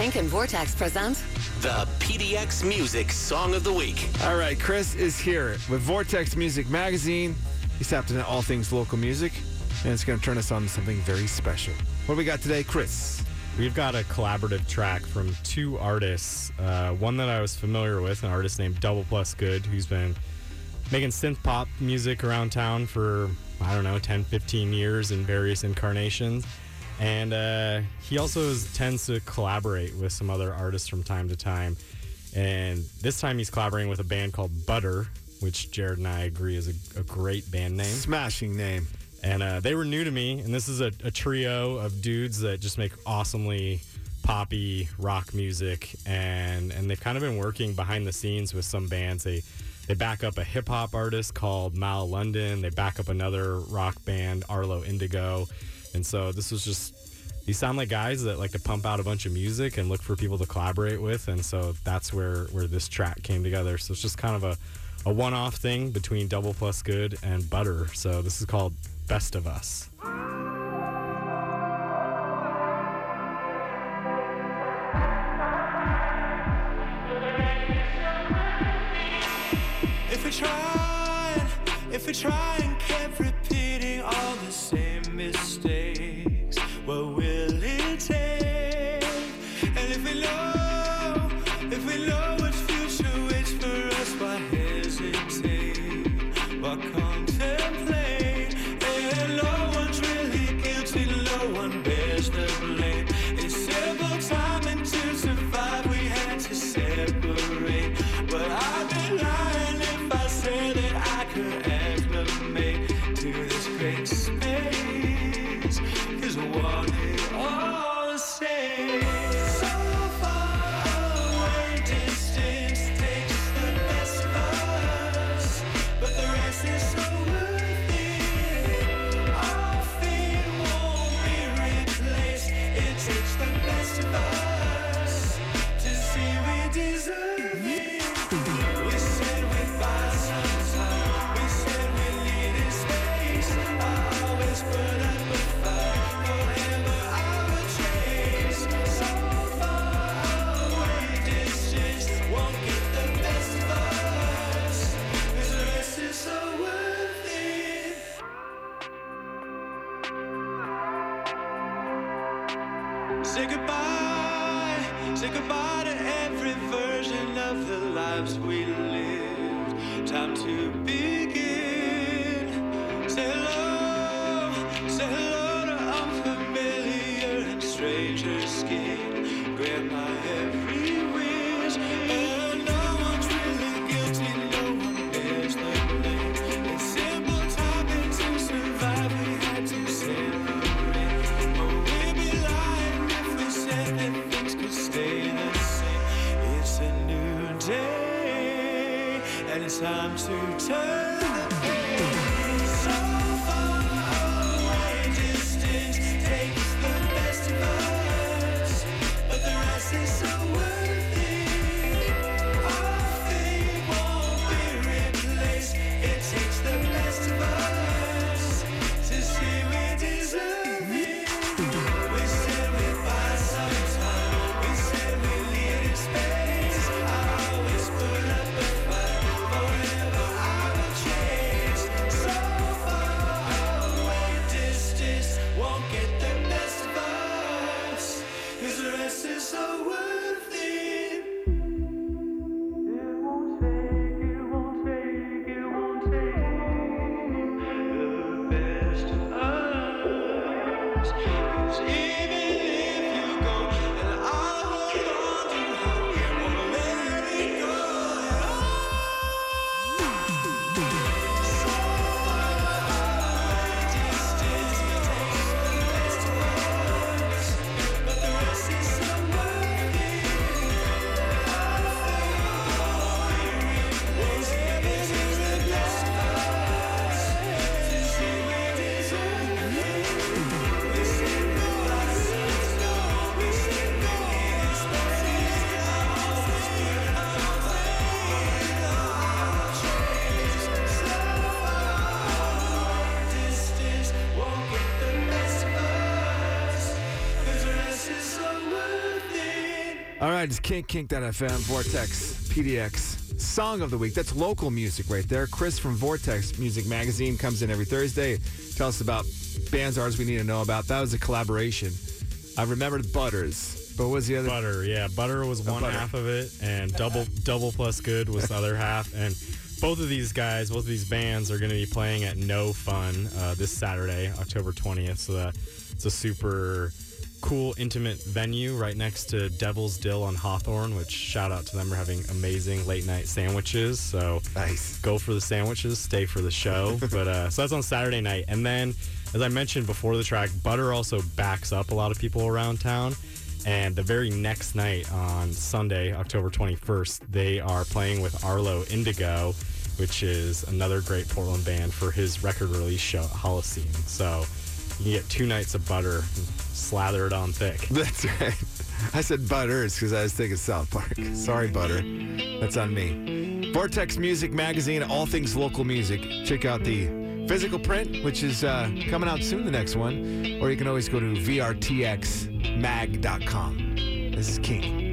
Kink and Vortex present the PDX Music Song of the Week. All right, Chris is here with Vortex Music Magazine. He's tapped into all things local music, and it's going to turn us on to something very special. What do we got today, Chris? We've got a collaborative track from two artists. Uh, one that I was familiar with, an artist named Double Plus Good, who's been making synth pop music around town for, I don't know, 10, 15 years in various incarnations. And uh, he also is, tends to collaborate with some other artists from time to time. And this time he's collaborating with a band called Butter, which Jared and I agree is a, a great band name. Smashing name. And uh, they were new to me. And this is a, a trio of dudes that just make awesomely poppy rock music. And, and they've kind of been working behind the scenes with some bands. They they back up a hip hop artist called Mal London. They back up another rock band, Arlo Indigo. And so this was just these sound like guys that like to pump out a bunch of music and look for people to collaborate with. And so that's where where this track came together. So it's just kind of a a one-off thing between Double Plus Good and Butter. So this is called Best of Us. If we try, if we try and kept Cause one Say goodbye, say goodbye to every version of the lives we lived. Time to begin. Say hello, say hello to unfamiliar and stranger skin. And it's time to turn the page. All right, it's Kink, Kink.fm, Vortex, PDX, Song of the Week. That's local music right there. Chris from Vortex Music Magazine comes in every Thursday. Tell us about bands, artists we need to know about. That was a collaboration. I remembered Butters, but what was the other? Butter, yeah, butter was one Butter. half of it, and double double plus good was the other half. And both of these guys, both of these bands, are going to be playing at No Fun uh, this Saturday, October twentieth. So that it's a super cool, intimate venue right next to Devil's Dill on Hawthorne. Which shout out to them for having amazing late night sandwiches. So Nice. go for the sandwiches, stay for the show. but uh, so that's on Saturday night, and then as I mentioned before the track, Butter also backs up a lot of people around town. And the very next night on Sunday, October 21st, they are playing with Arlo Indigo, which is another great Portland band for his record release show at Holocene. So you can get two nights of butter, slather it on thick. That's right. I said butter Butters because I was thinking South Park. Sorry, Butter. That's on me. Vortex Music Magazine, all things local music. Check out the physical print, which is uh, coming out soon, the next one. Or you can always go to vrtxmag.com. This is Kink.